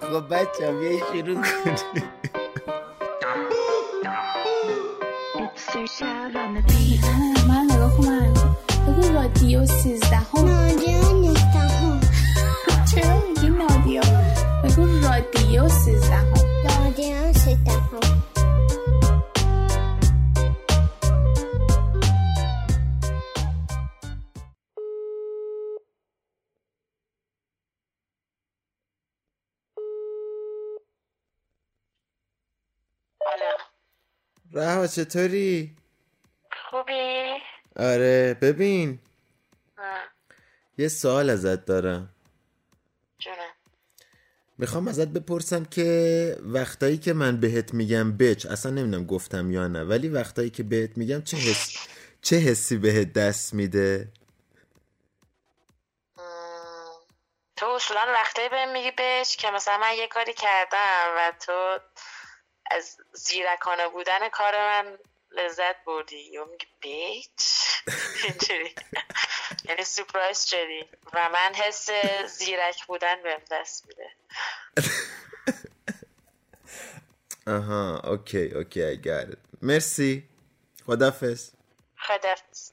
خب بچه هم یه شروع کنیم من نگاه کن بگو رادیو سیزدهم چرا میگی نادیا بگو رادیو سیزدهم رها چطوری؟ خوبی؟ آره ببین. ها، یه سوال ازت دارم. جونم. می‌خوام ازت بپرسم که وقتایی که من بهت میگم بچ اصلا نمی‌دونم گفتم یا نه ولی وقتایی که بهت میگم چه حس چه حسی بهت دست میده؟ تو اصولا وقتایی بهم میگی بهش که مثلا من یه کاری کردم و تو از زیرکانه بودن کار من لذت بردی. یا میگی bitch؟ اینجوری. یعنی surprise شدی. و من حس زیرک بودن بهم دست میده. آها okay okay I got it. مرسی. خدافز خدافز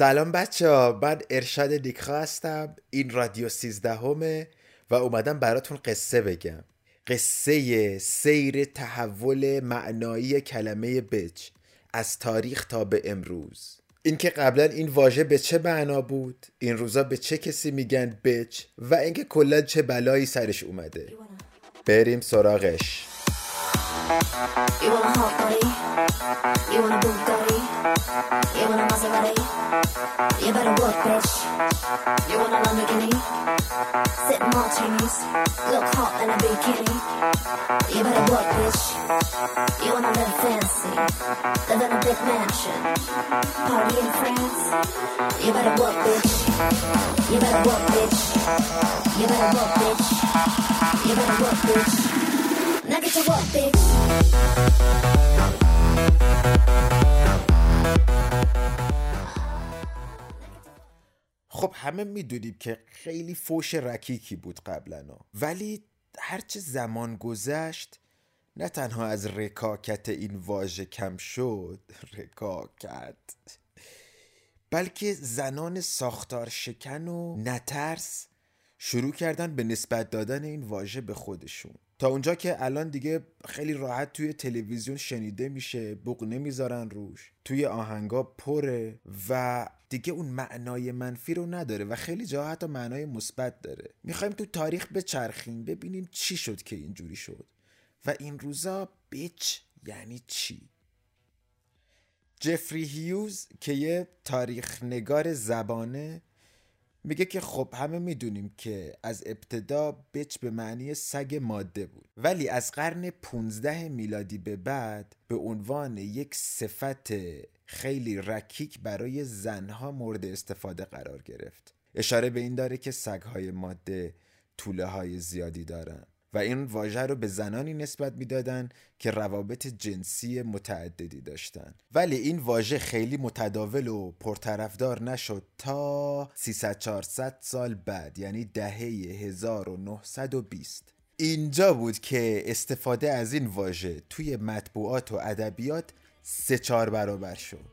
سلام بچه ها من ارشاد نیکخا هستم این رادیو سیزدهمه و اومدم براتون قصه بگم قصه سیر تحول معنایی کلمه بچ از تاریخ تا به امروز اینکه قبلا این واژه به چه معنا بود این روزا به چه کسی میگن بچ و اینکه کلا چه بلایی سرش اومده بریم سراغش You want a hot body? You want a Bugatti? You want a Maserati? You better work, bitch. You want a Lamborghini? Sip martinis, look hot in a bikini. You better work, bitch. You wanna live fancy, live in a big mansion, party in France. You better work, bitch. You better work, bitch. You better work, bitch. You better work, bitch. Now get to work, bitch. خب همه می‌دونیم که خیلی فوش رکیکی بود قبلا ولی هرچه زمان گذشت نه تنها از رکاکت این واژه کم شد رکاکت بلکه زنان ساختار شکن و نترس شروع کردن به نسبت دادن این واژه به خودشون. تا اونجا که الان دیگه خیلی راحت توی تلویزیون شنیده میشه بوق نمی‌ذارن روش توی آهنگا پره و دیگه اون معنای منفی رو نداره و خیلی جا حتی معنای مثبت داره. می‌خوایم تو تاریخ بچرخیم ببینیم چی شد که اینجوری شد. و این روزا بیچ یعنی چی؟ جفری هیوز که یه تاریخ نگار زبانه میگه که خب همه می‌دونیم که از ابتدا بچ به معنی سگ ماده بود. ولی از قرن 15 میلادی به بعد به عنوان یک صفت خیلی رکیک برای زنها مورد استفاده قرار گرفت. اشاره به این داره که سگهای ماده طوله های زیادی دارن. و این واژه رو به زنانی نسبت می‌دادن که روابط جنسی متعددی داشتن. ولی این واژه خیلی متداول و پرطرفدار نشد تا 300 400 سال بعد یعنی دهه 1920 اینجا بود که استفاده از این واژه توی مطبوعات و ادبیات سه چهار برابر شد.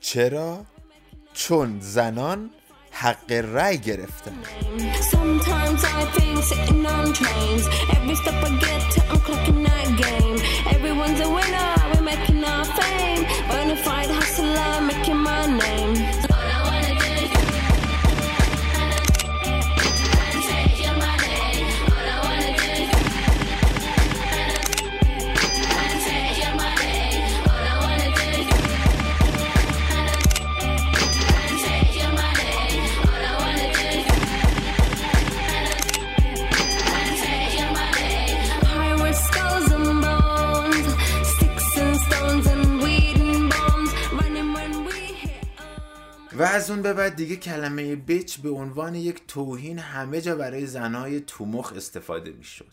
چرا؟ چون زنان حق رأی گرفتن. Sometimes I و از اون به بعد دیگه کلمه بیچ به عنوان یک توهین همه جا برای زنهای تومخ استفاده می‌شد.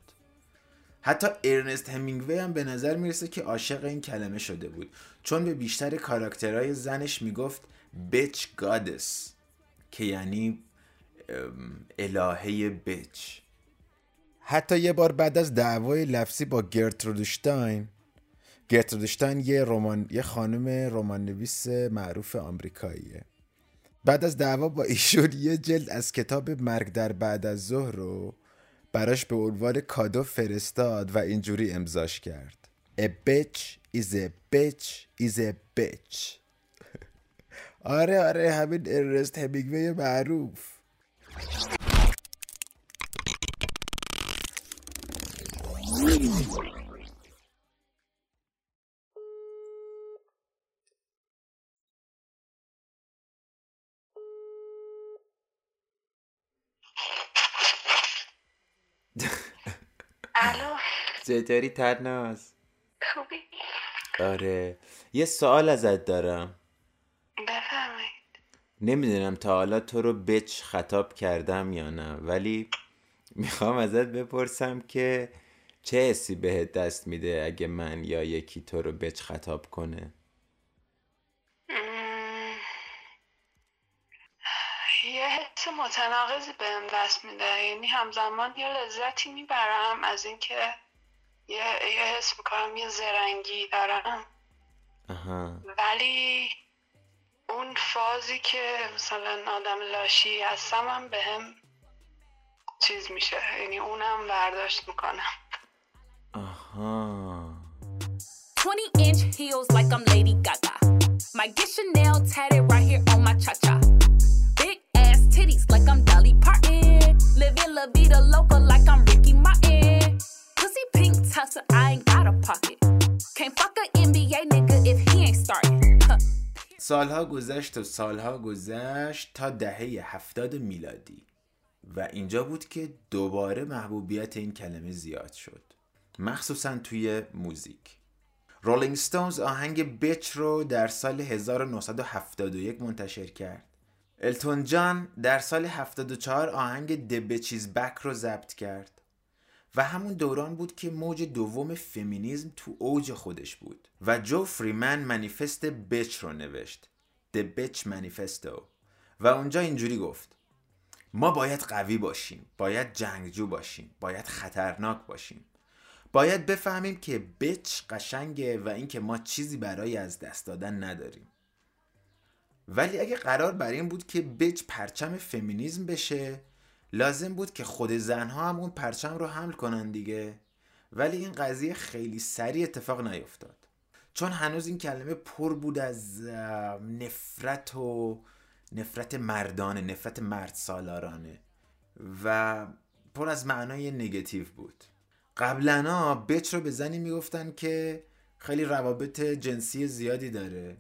حتی ارنست همینگوی هم به نظر می‌رسه که عاشق این کلمه شده بود. چون به بیشتر کاراکترهای زنش می‌گفت بیچ گادس که یعنی الهه بیچ حتی یه بار بعد از دعوای لفظی با گرترودشتاین گرترودشتاین یه رمان یه خانم رمان نویس معروف آمریکاییه. بعد از دعوا با ایشون یه جلد از کتاب مرگ در بعد از ظهر رو براش به عنوان کادو فرستاد و اینجوری امضاش کرد. A bitch is a bitch is a bitch. آره آره همین ارنست همینگوی معروف. چطوری تناز خوبی. آره. یه سوال ازت دارم. بفرمایید. نمی‌دونم تا حالا تو رو بچ خطاب کردم یا نه ولی می‌خوام ازت بپرسم که چه حسی بهت دست میده اگه من یا یکی تو رو بچ خطاب کنه. یه حس متناقضی بهم دست میده. یعنی همزمان یه لذتی می‌برم از اینکه یه یه حس میکنم یه زرنگی دارم آها ولی اون فازی که مثلا آدم لاشی هستم هم به هم چیز میشه یعنی اونم برداشت میکنم آها 20 inch heels like I'm Lady Gaga. Might get Chanel tatted right here on my cha cha. Big ass titties like I'm Dolly Parton. Living La Vida Loca like I'm Ricky Martin. Tussle, I ain't got a pocket. Can't fuck a NBA nigga if he ain't starting. سالها گذشت و سالها گذشت تا دهه هفتاد میلادی. و اینجا بود که دوباره محبوبیت این کلمه زیاد شد. مخصوصا توی موزیک. رولینگ ستونز آهنگ بچ رو در سال 1971 منتشر کرد. التون جان در سال 74 آهنگ دبچیز بک رو ضبط کرد. و همون دوران بود که موج دوم فمینیزم تو اوج خودش بود و جو فریمن منیفست بچ رو نوشت. The Bitch Manifesto. و اونجا اینجوری گفت. ما باید قوی باشیم باید جنگجو باشیم باید خطرناک باشیم. باید بفهمیم که بچ قشنگه و اینکه ما چیزی برای از دست دادن نداریم. ولی اگه قرار بر این بود که بچ پرچم فمینیزم بشه لازم بود که خود زنها هم اون پرچم رو حمل کنن دیگه. ولی این قضیه خیلی سریع اتفاق نیفتاد. چون هنوز این کلمه پر بود از نفرت و نفرت مردانه نفرت مرد سالارانه و پر از معنای نگتیو بود. قبلا بچ رو به زنی می‌گفتن که خیلی روابط جنسی زیادی داره.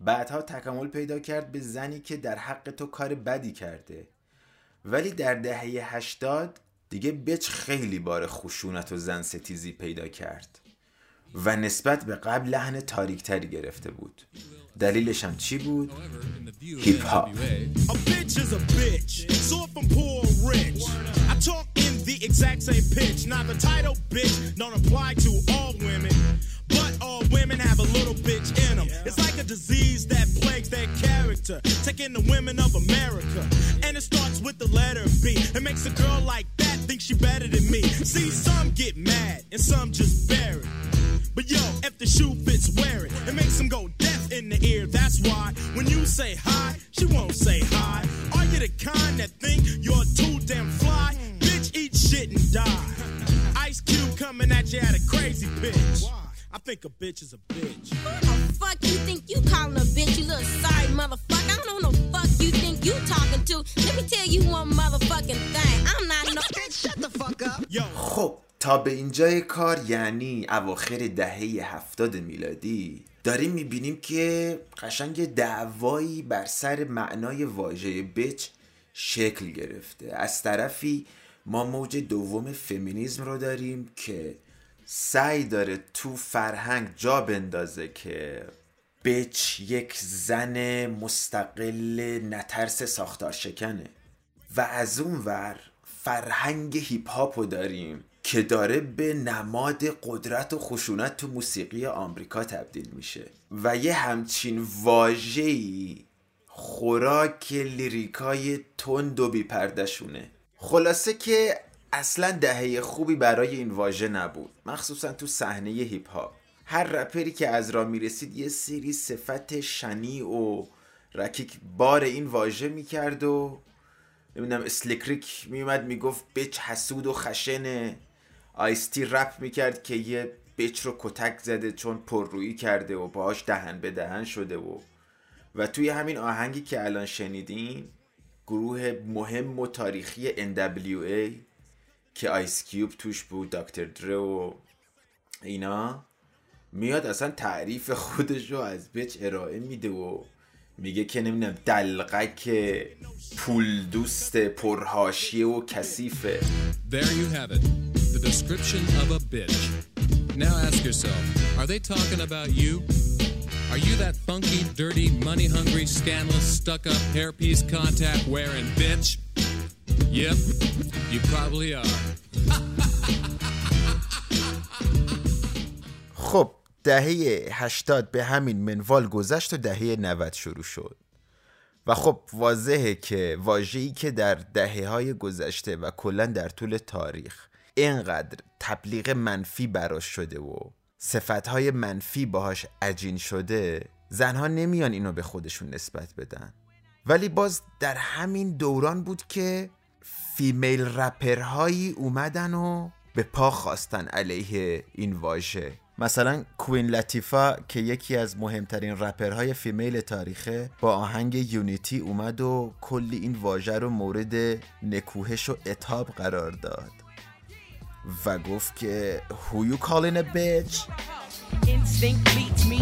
بعدها تکامل پیدا کرد به زنی که در حق تو کار بدی کرده. ولی در دهه هشتاد دیگه بچ خیلی بار خشونت و زن ستیزی پیدا کرد و نسبت به قبل لحن تاریکتری گرفته بود. دلیلش هم چی بود؟ هیپ هاپ women, have a little bitch in them. It's like a disease that plagues their character, taking the women of America. And it starts with the letter B. It makes a girl like that think she better than me. See, some get mad and some just bear it. But yo, if the shoe fits, wear it. It makes them go deaf in the ear. That's why when you say hi, she won't say hi. Are you the kind that think you're too damn fly? Bitch, eat shit and die. Ice Cube coming at you at a crazy pitch. I think a bitch is a bitch. Who the fuck you think you calling a bitch, you little sorry motherfucker? I don't know no fuck you think you talking to. Let me tell you one motherfucking thing. I'm not no bitch. Shut the fuck up. Yo, خب تا به اینجای کار یعنی اواخر دهه هفتاد میلادی داریم می‌بینیم که قشنگ دعوایی بر سر معنای واژه بچ شکل گرفته از طرفی ما موج دوم فمینیزم رو داریم که سعی داره تو فرهنگ جا بندازه که bitch یک زن مستقل نترس ساختار شکنه و از اون ور فرهنگ هیپ هاپ رو داریم که داره به نماد قدرت و خشونت تو موسیقی آمریکا تبدیل میشه. و یه همچین واژه‌ای خوراک lyric ای تند و بی‌پرده‌شونه خلاصه که اصلا دهه خوبی برای این واژه نبود مخصوصا تو صحنه هیپ هاپ هر رپری که از راه می‌رسید یه سری صفت شنیع و رکیک بار این واژه می‌کرد و نمی‌دونم Slick Rick میومد می‌گفت bitch حسود و خشنه. Ice-T رپ می‌کرد که یه bitch رو کتک زده چون پررویی کرده و باهاش دهن به دهن شده و و توی همین آهنگی که الان شنیدین گروه مهم و تاریخی NWA که آیس کیوب توش بود دکتر در و اینا میاد اصلا تعریف خودش رو از بچ ارائه میده و میگه که نمی‌دونم دلقک پول دوست پرهاشیه و کثیفه There you have it. The description of a bitch. Now ask yourself, are they talking about you? Are you that funky, dirty, money hungry, scandalous, stuck up, hairpiece contact wearing bitch? Yep, you probably are. خب دهه 80 به همین منوال گذشت و دهه 90 شروع شد و خب واضحه که واژه‌ای که در دهه های گذشته و کلا در طول تاریخ اینقدر تبلیغ منفی براش شده و صفتهای منفی باهاش عجین شده زنها نمیان اینو به خودشون نسبت بدن ولی باز در همین دوران بود که female رپرهایی اومدن و به پا خواستن علیه این واژه مثلا Queen Latifah که یکی از مهمترین رپرهای female تاریخه با آهنگ U.N.I.T.Y. اومد و کلی این واژه رو مورد نکوهش و عتاب قرار داد و گفت که Who you calling a bitch? Instinct leads me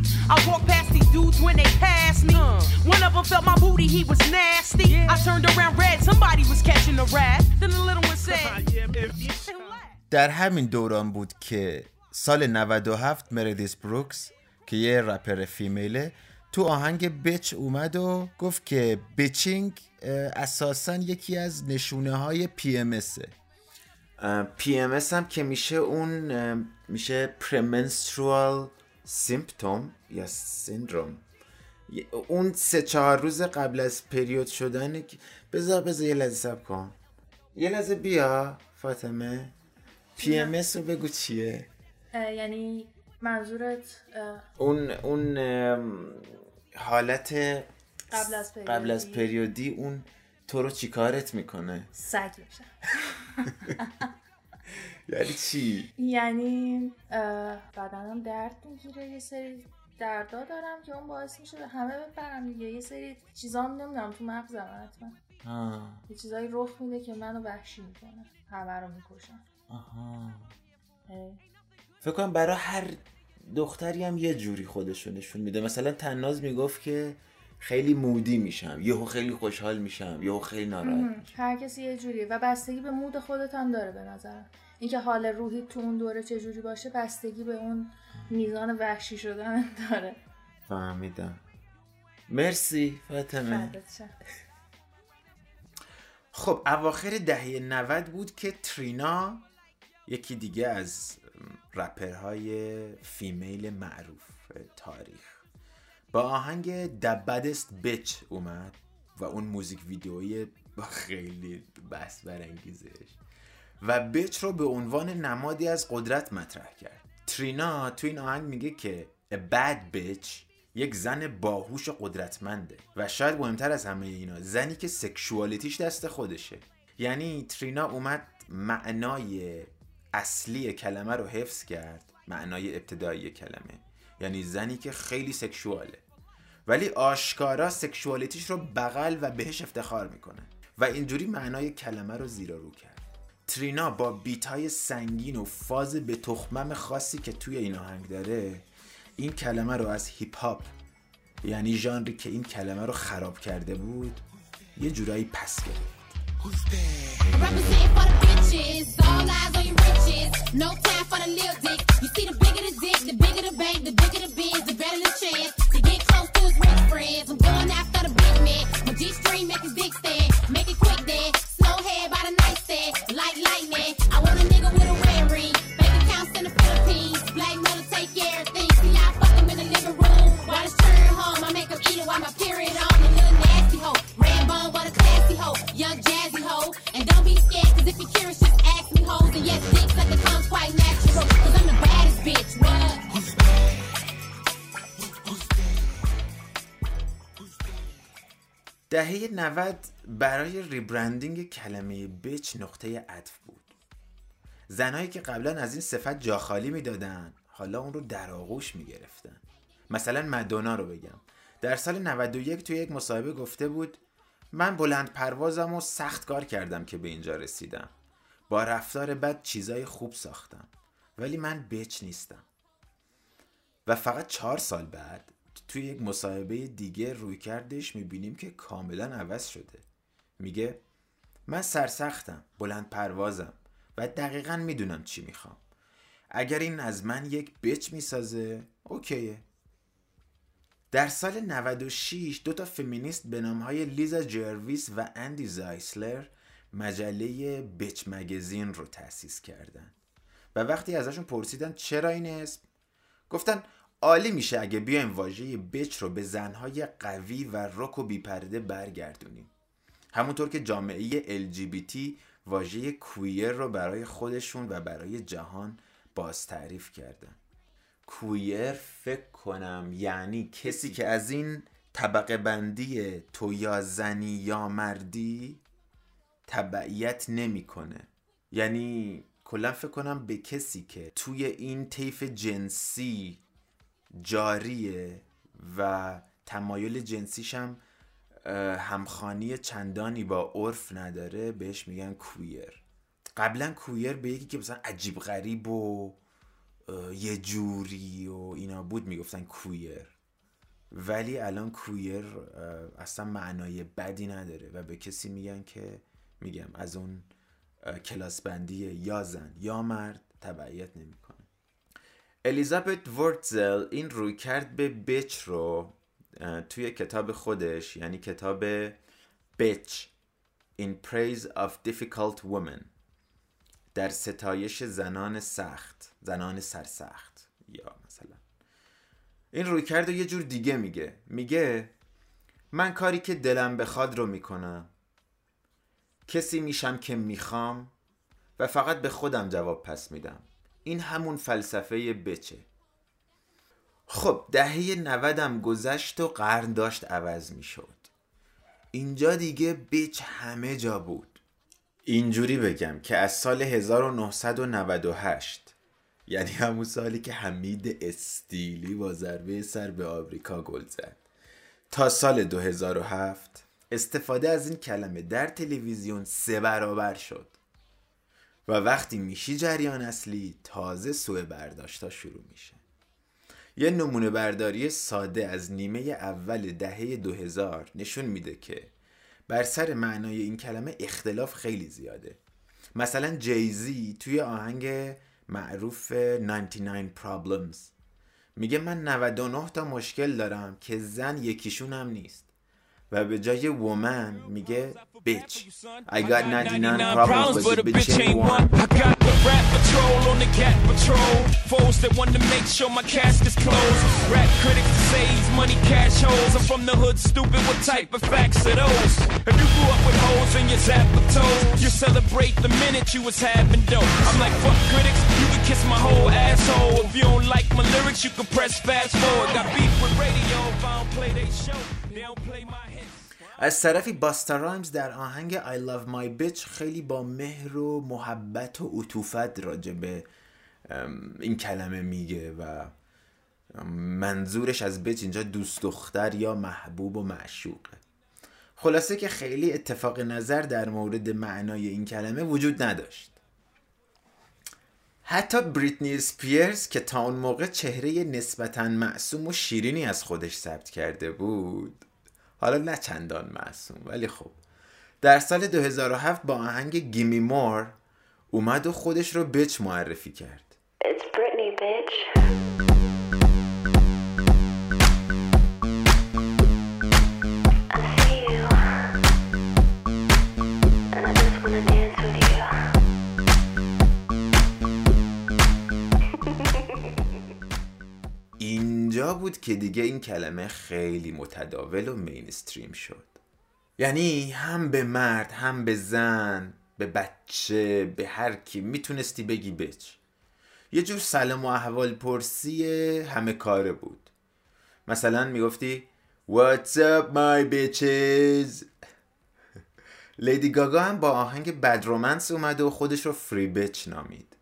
I walked past these dudes when they passed me. One of them felt my booty, he was nasty. I turned around red, somebody was catching the wrath. Then the little one said, در همین دوران بود که سال 97 Meredith Brooks که یه رپر female ه تو آهنگ Bitch اومد و گفت که bitching اساسا یکی از نشونه های PMS PMS هم که میشه اون میشه premenstrual symptom یا syndrome یه- اون سه چهار روز قبل از پریود شدن بذار بذار یه لحظه صبر کن. یه لحظه بیا فاطمه. PMS رو بگو چیه؟ یعنی منظورت اون اون حالت قبل از پریودی. قبل از پریودی اون تو رو چیکارت می‌کنه؟ سگ میشه. یعنی چی؟ یعنی بدنم درد می‌گیره یه سری دردا دارم که اون باعث میشه به همه بپرم دیگه. یه سری چیزا هم نمی‌دونم تو مغزم حتما. یه چیزایی رخ میده که منو وحشی می‌کنه همه رو می‌کشن آها. فکر کنم برای هر دختری هم یه جوری خودشو نشون میده. مثلا تناز می‌گفت که خیلی مودی میشم یهو خیلی خوشحال میشم یهو خیلی ناراحت هر کسی یه جوریه و بستگی به مود خودت هم داره به نظرم. اینکه حال روحی تو اون دوره چه جوری باشه بستگی به اون میزان وحشی شدن داره. فهمیدم. مرسی فاطمه. خب اواخر دهه 90 بود که ترینا یکی دیگه از رپرهای فیمیل معروف تاریخ. با آهنگ The Baddest Bitch اومد و اون موزیک ویدئوی خیلی بس برانگیزش. و بیچ رو به عنوان نمادی از قدرت مطرح کرد. ترینا تو این آهنگ میگه که A bad bitch یک زن باهوش قدرتمنده و شاید مهمتر از همه اینا زنی که سکشوالیتیش دست خودشه. یعنی ترینا اومد معنای اصلی کلمه رو حفظ کرد معنای ابتدایی کلمه. یعنی زنی که خیلی سکشواله. ولی آشکارا سکشوالیتیش رو بغل و بهش افتخار می‌کنه و اینجوری معنای کلمه رو زیرا رو کرد. ترینا با بیت های سنگین و فاز به تخمم خاصی که توی این آهنگ داره این کلمه رو از هیپ هاپ یعنی ژانری که این کلمه رو خراب کرده بود یه جورایی پس گرفت Representing for the bitches, all eyes on your riches. No time for the lil dick. You see, the bigger the dick, the 90 برای ریبرندینگ کلمه بچ نقطه عطف بود. زنایی که قبلا از این صفت جاخالی می‌دادن حالا اون رو در آغوش می‌گرفتن. مثلا مدونا رو بگم. در سال 91 توی یک مصاحبه گفته بود من بلند پروازم و سخت کار کردم که به اینجا رسیدم. با رفتار بد چیزای خوب ساختم. ولی من بچ نیستم. و فقط چهار سال بعد توی یک مصاحبه دیگه روی کردش می‌بینیم که کاملا عوض شده. میگه من سرسختم بلند پروازم و دقیقا می‌دونم چی می‌خوام. اگر این از من یک بچ می‌سازه اوکیه. در سال 96 دو تا فمینیست به نام های لیزا جرویس و اندی زایسلر مجله بچ مگزین رو تأسیس کردن. و وقتی ازشون پرسیدن چرا این اسم گفتن عالی میشه اگه بیایم واژه بچ رو به زنهای قوی و رک و بیپرده برگردونیم. همونطور که جامعه LGBT واژه کویر رو برای خودشون و برای جهان باز تعریف کردن کویر فکر کنم یعنی کسی که از این طبقه بندی تو یا زنی یا مردی تبعیت نمی‌کنه. یعنی کلا فکر کنم به کسی که توی این طیف جنسی جاریه و تمایل جنسیش هم همخانی چندانی با عرف نداره بهش میگن کویر. قبلا کویر به یکی که مثلا عجیب غریب و یه جوری و اینا بود می‌گفتن کویر. ولی الان کویر اصلا معنای بدی نداره و به کسی میگن که میگم از اون کلاس بندی یا زن یا مرد تبعیت نمی‌کنه. الیزابت ورتزل این روی کرد به بچ رو توی کتاب خودش یعنی کتاب بچ In Praise of Difficult Women در ستایش زنان سخت زنان سرسخت. یا مثلا. این روی کرد و یه جور دیگه میگه. میگه من کاری که دلم بخواد رو می‌کنم. کسی میشم که می‌خوام و فقط به خودم جواب پس میدم. این همون فلسفه بچه. خب دهه نودم گذشت و قرن داشت عوض می‌شد. اینجا دیگه بچ همه جا بود. اینجوری بگم که از سال 1998 یعنی همون سالی که حمید استیلی با ضربه سر به آمریکا گل زد تا سال 2007 استفاده از این کلمه در تلویزیون سه برابر شد. و وقتی میشی جریان اصلی تازه سوء برداشتا شروع میشه. یه نمونه برداری ساده از نیمه اول دهه 2000 نشون میده که بر سر معنای این کلمه اختلاف خیلی زیاده. مثلا جیزی توی آهنگ معروف 99 Problems میگه من 99 تا مشکل دارم که زن یکیشون هم نیست. و به جای وومن میگه bitch I got 99 problems but the bitch ain't one I got the rap patrol on the cat patrol. Foes that want to make sure my casket's closed. Rap critics that say he's money cash holes. I'm from the hood, stupid. What type of facts are those? If you grew up with hoes in your zap of toes, you celebrate the minute you was having dope. I'm like, fuck critics, you can kiss my whole asshole. If you don't like my lyrics, you can press fast forward. Got beef with radio if I don't play they show. They don't play my hits. از طرفی باستا رایمز در آهنگ I love my bitch خیلی با مهر و محبت و عطوفت راجع به این کلمه میگه و منظورش از بچ اینجا دوست دختر یا محبوب و معشوقه خلاصه که خیلی اتفاق نظر در مورد معنای این کلمه وجود نداشت. حتی بریتنی اسپیرز که تا اون موقع چهره نسبتا معصوم و شیرینی از خودش ثبت کرده بود حالا نه چندان معصوم ولی خب در سال 2007 با آهنگ گیمی مور اومد و خودش رو بچ معرفی کرد It's Britney, bitch. بود که دیگه این کلمه خیلی متداول و مینستریم شد. یعنی هم به مرد هم به زن به بچه به هر کی می‌تونستی بگی بچ یه جور سلام و احوال پرسی همه کاره بود. مثلا می‌گفتی What's up my bitches? لیدی گاگا هم با آهنگ بد رومنس اومد و خودش رو فری بچ نامید.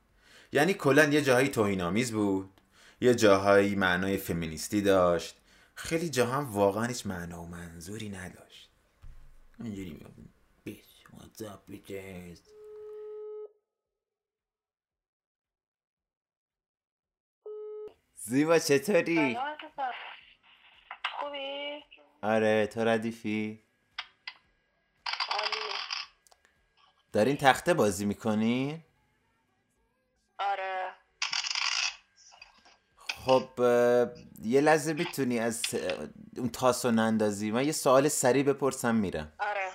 یعنی کلا یه جاهایی توهین‌آمیز بود. یه جاهایی معنای فمینیستی داشت خیلی جاها هم واقعا هیچ معنا و منظوری نداشت اینجوری زیبا چطوری؟ خوبی؟ آره تو ردیفی؟ دارین تخته بازی می‌کنین؟ خب یه لحظه می‌تونی از اون تاسو نندازی. من یه سوال سریع بپرسم میرم. آره.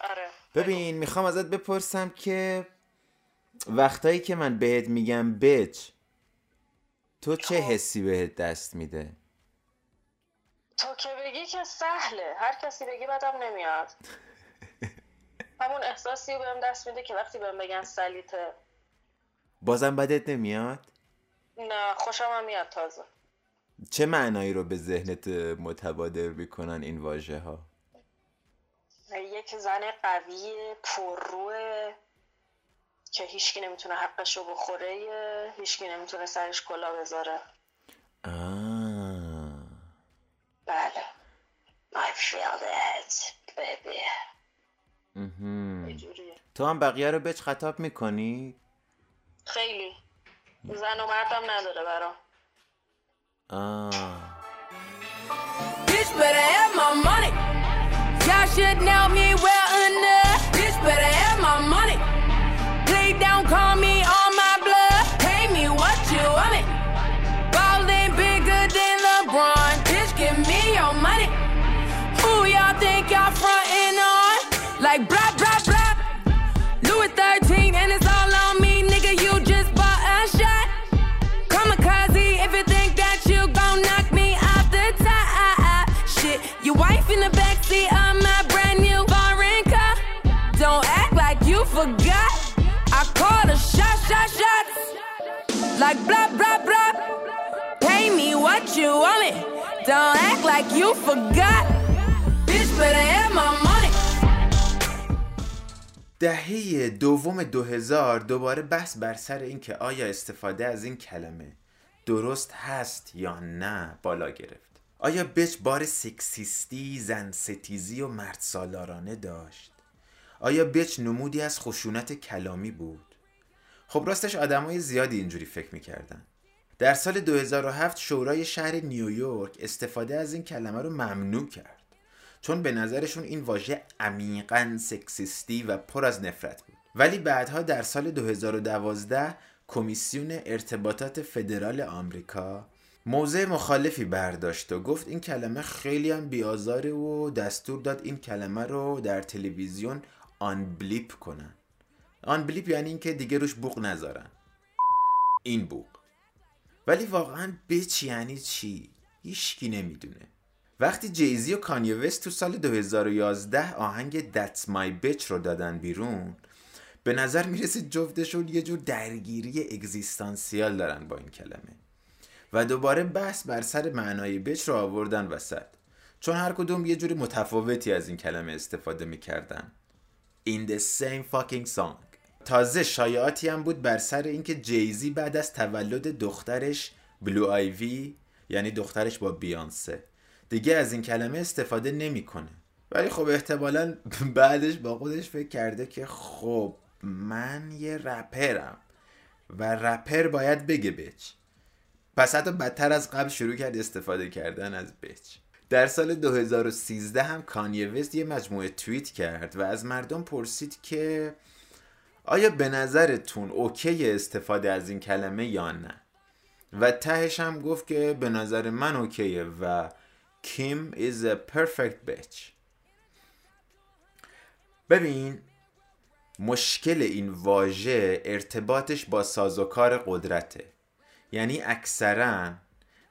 آره. ببین می‌خوام ازت بپرسم که وقتایی که من بهت میگم بچ تو چه حسی بهت دست میده؟ تو که بگی که سهله. هر کسی بگی بدم نمیاد. همون احساسی رو بهم دست میده که وقتی بهم بگن سلیته بازم بدت نمیاد؟ نه خوشم هم میاد تازه. چه معنایی رو به ذهنت متبادر می‌کنن این واژه ها یک زن قوی پرروه که هیچکی نمی‌تونه حقش رو بخوره هیچکی نمی‌تونه سرش کلا بذاره. آه. بله. I feel that baby. تو هم بقیه رو بچ خطاب می‌کنی؟ خیلی. زن و مردم نداره برام آه. Bitch better have my money. Y'all should know me well enough. Bitch better have my money. Please don't call me on my blood. Pay me what you want me. Ballin' bigger than LeBron. Bitch, give me your money. Who y'all think y'all frontin' on? Like blah blah in the backseat of my brand new foreign car. Don't act like you forgot. I called a shot, shot, shots. Like blah, blah, blah. Pay me what you want me. Don't act like you forgot. Bitch, better have my money. دهه دوم 2000 دوباره بحث بر سر این که آیا استفاده از این کلمه درست هست یا نه بالا گرفت آیا بچ بار سکسیستی، زن ستیزی و مرد سالارانه داشت؟ آیا بچ نمودی از خشونت کلامی بود؟ خب راستش آدمای زیادی اینجوری فکر می‌کردن در سال 2007 شورای شهر نیویورک استفاده از این کلمه رو ممنوع کرد چون به نظرشون این واژه عمیقا سکسیستی و پر از نفرت بود ولی بعدها در سال 2012 کمیسیون ارتباطات فدرال آمریکا موضع مخالفی برداشت و گفت این کلمه خیلی هم بیازاره و دستور داد این کلمه رو در تلویزیون آن بلیپ کنن. آن بلیپ یعنی اینکه دیگه روش بوق نذارن. این بوق. ولی واقعا بچ یعنی چی؟ هیچکی نمی‌دونه. وقتی جیزی و کانیه وست تو سال 2011 آهنگ That's My Bitch رو دادن بیرون به نظر می‌رسه جفتشون یه جور درگیری اگزیستانسیال دارن با این کلمه. و دوباره بحث بر سر معنای بچ رو آوردن وسط. چون هر کدوم یه جور متفاوتی از این کلمه استفاده می‌کردن. In the same fucking song. تازه شایعاتی هم بود بر سر اینکه جیزی بعد از تولد دخترش بلو آیوی یعنی دخترش با بیانسه دیگه از این کلمه استفاده نمی‌کنه. ولی خب احتمالا بعدش با خودش فکر کرده که خب من یه رپرم و رپر باید بگه بچ. پس حتی بدتر از قبل شروع کرد استفاده کردن از بچ. در سال 2013 هم کانیه وست یه مجموعه توییت کرد و از مردم پرسید که آیا به نظرتون اوکی استفاده از این کلمه یا نه؟ و تهش هم گفت که به نظر من اوکیه و کیم is a perfect bitch. ببین مشکل این واژه ارتباطش با سازوکار قدرته. یعنی اکثرا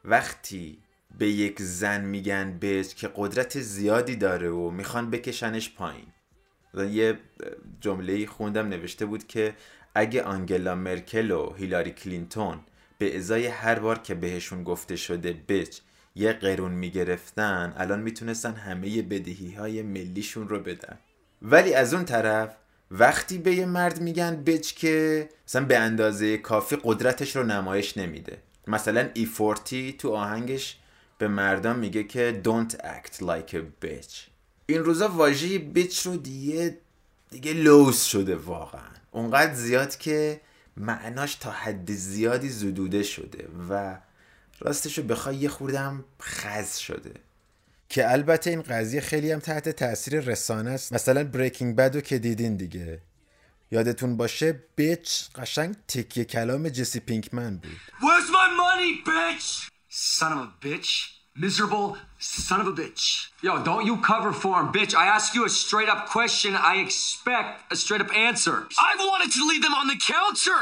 وقتی به یک زن میگن بیچ که قدرت زیادی داره و می‌خوان بکشنش پایین. یه جمله خوندم نوشته بود که اگه آنگلا مرکل و هیلاری کلینتون به ازای هر بار که بهشون گفته شده بچ یه قرون می‌گرفتن الان می‌تونستن همه بدهی های ملیشون رو بدن. ولی از اون طرف وقتی به یه مرد میگن بچ که مثلا به اندازه کافی قدرتش رو نمایش نمیده. مثلا ای فورتی تو آهنگش به مردم میگه که don't act like a bitch. این روزا واژه بیچ رو دیگه دیگه لوس شده واقعا. اونقدر زیاد که معناش تا حد زیادی زدوده شده و راستشو بخوای یه خوردم خز شده. که البته این قضیه خیلی هم تحت تاثیر رسانه است مثلا بریکینگ بد رو که دیدین دیگه یادتون باشه بیچ قشنگ تکیه کلام جسی پینکمن بود Where's my money, bitch? Son of a bitch. Miserable son of a bitch. Yo, don't you cover for him, bitch. I ask you a straight up question. I expect a straight up answer. I wanted to leave them on the counter,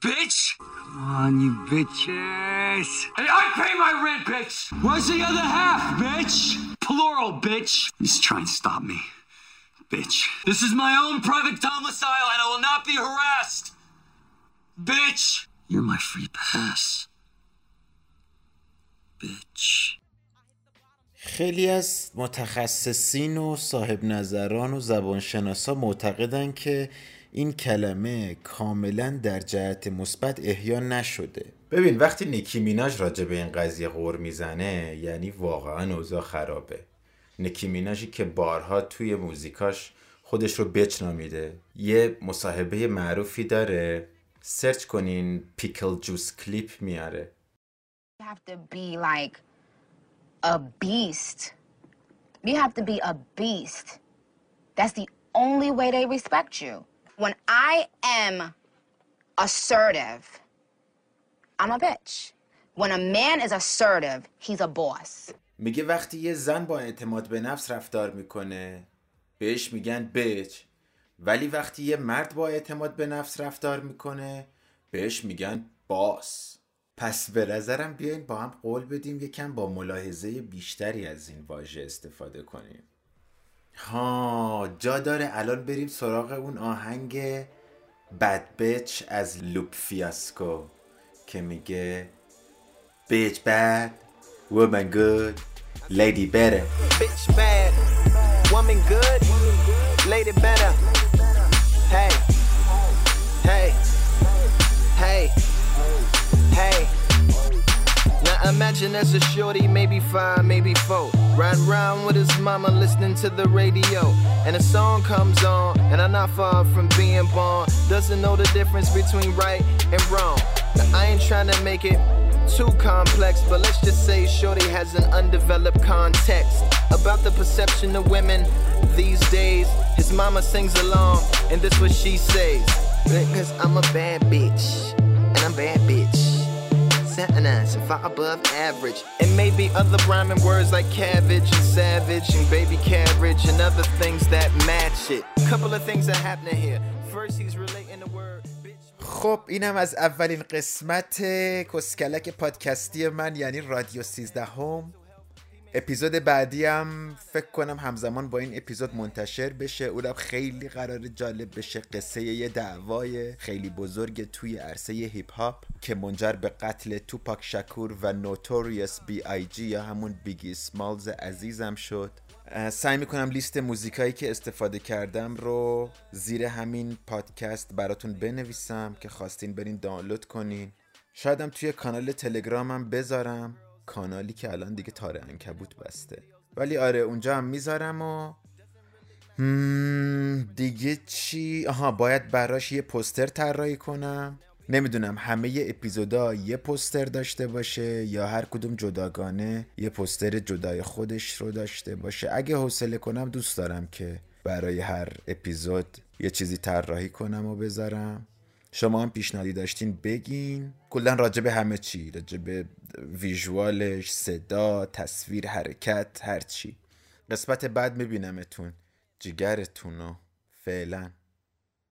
bitch. Come on, you bitches. Hey, I pay my rent, bitch. Where's the other half, bitch? Plural, bitch. Just try and stop me, bitch. This is my own private domicile and I will not be harassed. Bitch. You're my free pass. Bitch. خیلی از متخصصین و صاحب نظران و زبانشناسا معتقدن که این کلمه کاملا در جهت مثبت احیا نشده ببین وقتی نیکی میناژ راجع به این قضیه غور می‌زنه یعنی واقعا اوضاع خرابه نیکی میناژی که بارها توی موزیکاش خودش رو بچ نامیده یه مصاحبه معروفی داره سرچ کنین پیکل جوس کلیپ میاره You have to be like a beast. You have to be a beast. That's the only way they respect you. When I am assertive, I'm a bitch. When a man is assertive, he's a boss. میگه وقتی یه زن با اعتماد به نفس رفتار می‌کنه بهش میگن بچ ولی وقتی یه مرد با اعتماد به نفس رفتار می‌کنه بهش میگن باس پس به نظرم بیاین با هم قول بدیم یکم با ملاحظه بیشتری از این واژه استفاده کنیم ها جا داره. الان بریم سراغ اون آهنگ bad bitch از لوپه فیاسکو که میگه bitch bad woman good lady better bitch bad woman good lady better hey imagine as a shorty, maybe five, maybe four. Riding around with his mama listening to the radio. And a song comes on, and I'm not far from being born. Doesn't know the difference between right and wrong. Now I ain't trying to make it too complex, but let's just say Shorty has an undeveloped context about the perception of women these days. His mama sings along, and this what she says. Because I'm a bad bitch, and I'm bad bitch Sentence and far above average. And maybe other rhyming words like cabbage and savage and baby carriage and other things that match it. Couple of things that happening here. First, he's relating the word. خب اینم از اولین قسمت کسکلک پادکستی من یعنی رادیو 13 هم اپیزود بعدی هم فکر کنم همزمان با این اپیزود منتشر بشه. اونم خیلی قرار جالب بشه. قصه یه دعوای خیلی بزرگ توی عرصه هیپ هاپ که منجر به قتل توپاک شکور و نوتوریوس بی آی جی یا همون بیگی سمالز عزیزم شد. سعی می‌کنم لیست موزیکایی که استفاده کردم رو زیر همین پادکست براتون بنویسم که خواستین برین دانلود کنین. شایدم توی کانال تلگرامم بذارم. کانالی که الان دیگه تاره انکبوت بسته. ولی آره اونجا هم می‌ذارم و دیگه چی؟ آها باید براش یه پوستر طراحی کنم. نمی‌دونم همه اپیزودا یه پوستر داشته باشه یا هر کدوم جداگانه یه پوستر جدای خودش رو داشته باشه. اگه حوصله کنم دوست دارم که برای هر اپیزود یه چیزی طراحی کنم و بذارم. شما هم پیشنهادی داشتین بگین. کلا راجع به همه چی راجع به ویژوالش صدا تصویر حرکت هر چی. قسمت بعد میبینمتون. جگرتونو فعلا.